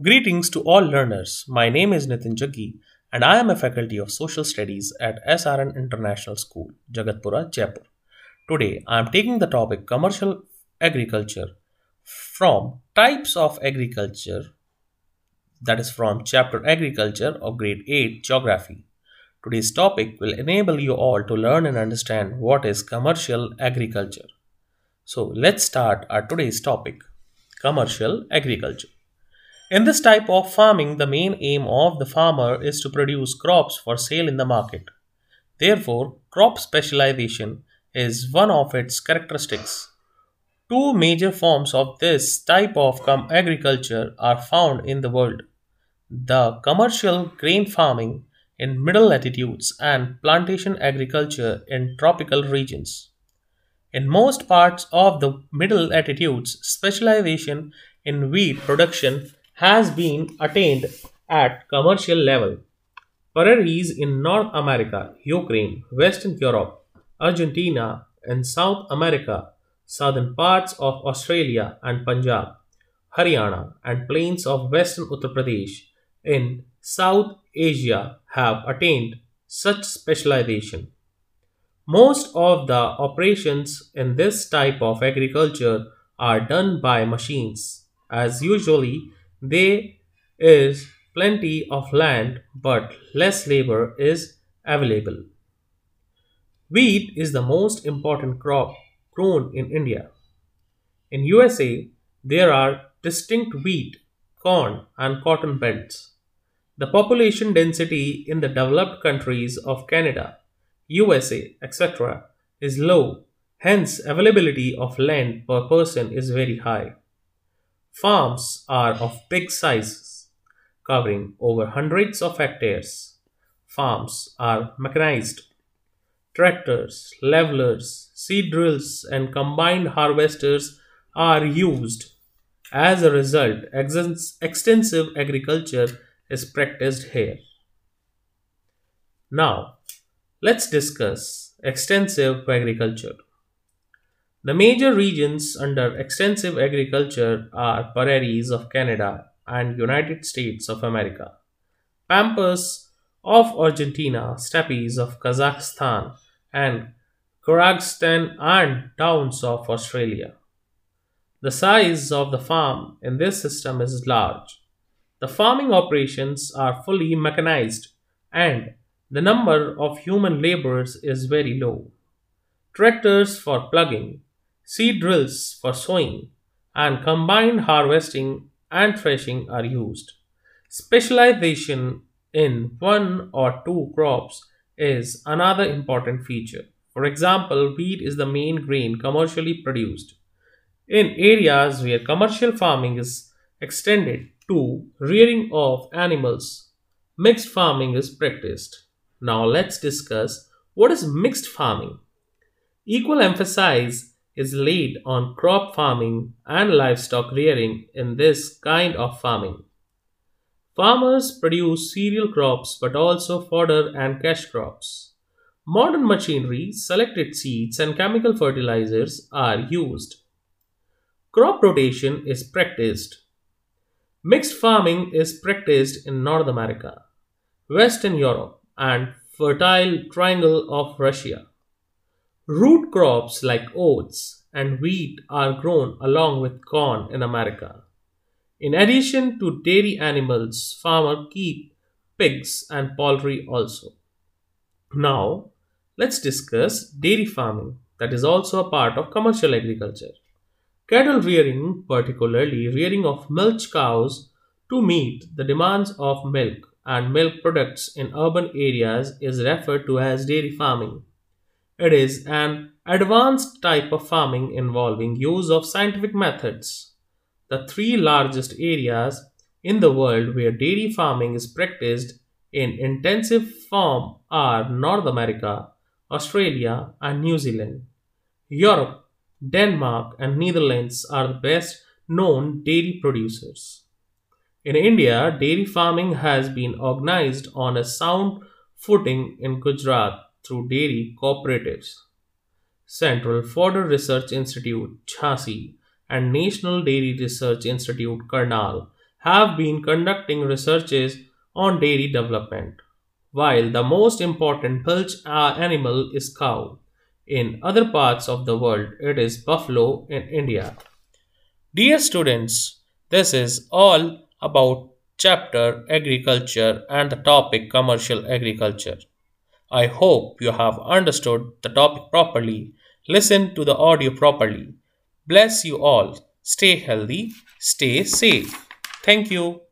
Greetings to all learners. My name is Nitin Jaggi and I am a faculty of social studies at SRN International School, Jagatpura, Jaipur. Today I am taking the topic commercial agriculture from types of agriculture that is from chapter agriculture of grade 8 geography. Today's topic will enable you all to learn and understand what is commercial agriculture. So let's start our today's topic commercial agriculture. In this type of farming, the main aim of the farmer is to produce crops for sale in the market. Therefore, crop specialization is one of its characteristics. Two major forms of this type of agriculture are found in the world the commercial grain farming in middle latitudes and plantation agriculture in tropical regions. In most parts of the middle latitudes, specialization in wheat production has been attained at commercial level. Prairies in North America, Ukraine, Western Europe, Argentina, and South America, southern parts of Australia and Punjab, Haryana, and plains of western Uttar Pradesh in South Asia have attained such specialization. Most of the operations in this type of agriculture are done by machines, as usually there is plenty of land but less labor is available. Wheat is the most important crop grown in India. In USA, there are distinct wheat, corn, and cotton belts. The population density in the developed countries of Canada, USA, etc. is low, hence availability of land per person is very high. Farms are of big sizes, covering over hundreds of hectares. Farms are mechanized. Tractors, levelers, seed drills, and combined harvesters are used. As a result, extensive agriculture is practiced here. Now, let's discuss extensive agriculture. The major regions under extensive agriculture are prairies of Canada and United States of America, pampas of Argentina, steppes of Kazakhstan, and Kyrgyzstan and downs of Australia. The size of the farm in this system is large. The farming operations are fully mechanized and the number of human laborers is very low. Tractors for plugging, Seed drills for sowing and combined harvesting and threshing are used. Specialization in one or two crops is another important feature. For example, wheat is the main grain commercially produced. In areas where commercial farming is extended to rearing of animals, mixed farming is practiced. Now let's discuss what is mixed farming. Equal emphasis is laid on crop farming and livestock rearing in this kind of farming. Farmers produce cereal crops but also fodder and cash crops. Modern machinery, selected seeds, and chemical fertilizers are used. Crop rotation is practiced. Mixed farming is practiced in North America, Western Europe, and Fertile Triangle of Russia. Root crops like oats and wheat are grown along with corn in America. In addition to dairy animals, farmers keep pigs and poultry also. Now, let's discuss dairy farming that is also a part of commercial agriculture. Cattle rearing, particularly rearing of milch cows to meet the demands of milk and milk products in urban areas is referred to as dairy farming. It is an advanced type of farming involving use of scientific methods. The three largest areas in the world where dairy farming is practiced in intensive form are North America, Australia, and New Zealand. Europe, Denmark, and Netherlands are the best known dairy producers. In India, dairy farming has been organized on a sound footing in Gujarat through dairy cooperatives. Central Fodder Research Institute, Jhansi, and National Dairy Research Institute, Karnal, have been conducting researches on dairy development, while the most important milch uh, animal is cow. In other parts of the world, it is buffalo in India. Dear students, this is all about chapter agriculture and the topic commercial agriculture. I hope you have understood the topic properly, listen to the audio properly. Bless you all. Stay healthy, stay safe. Thank you.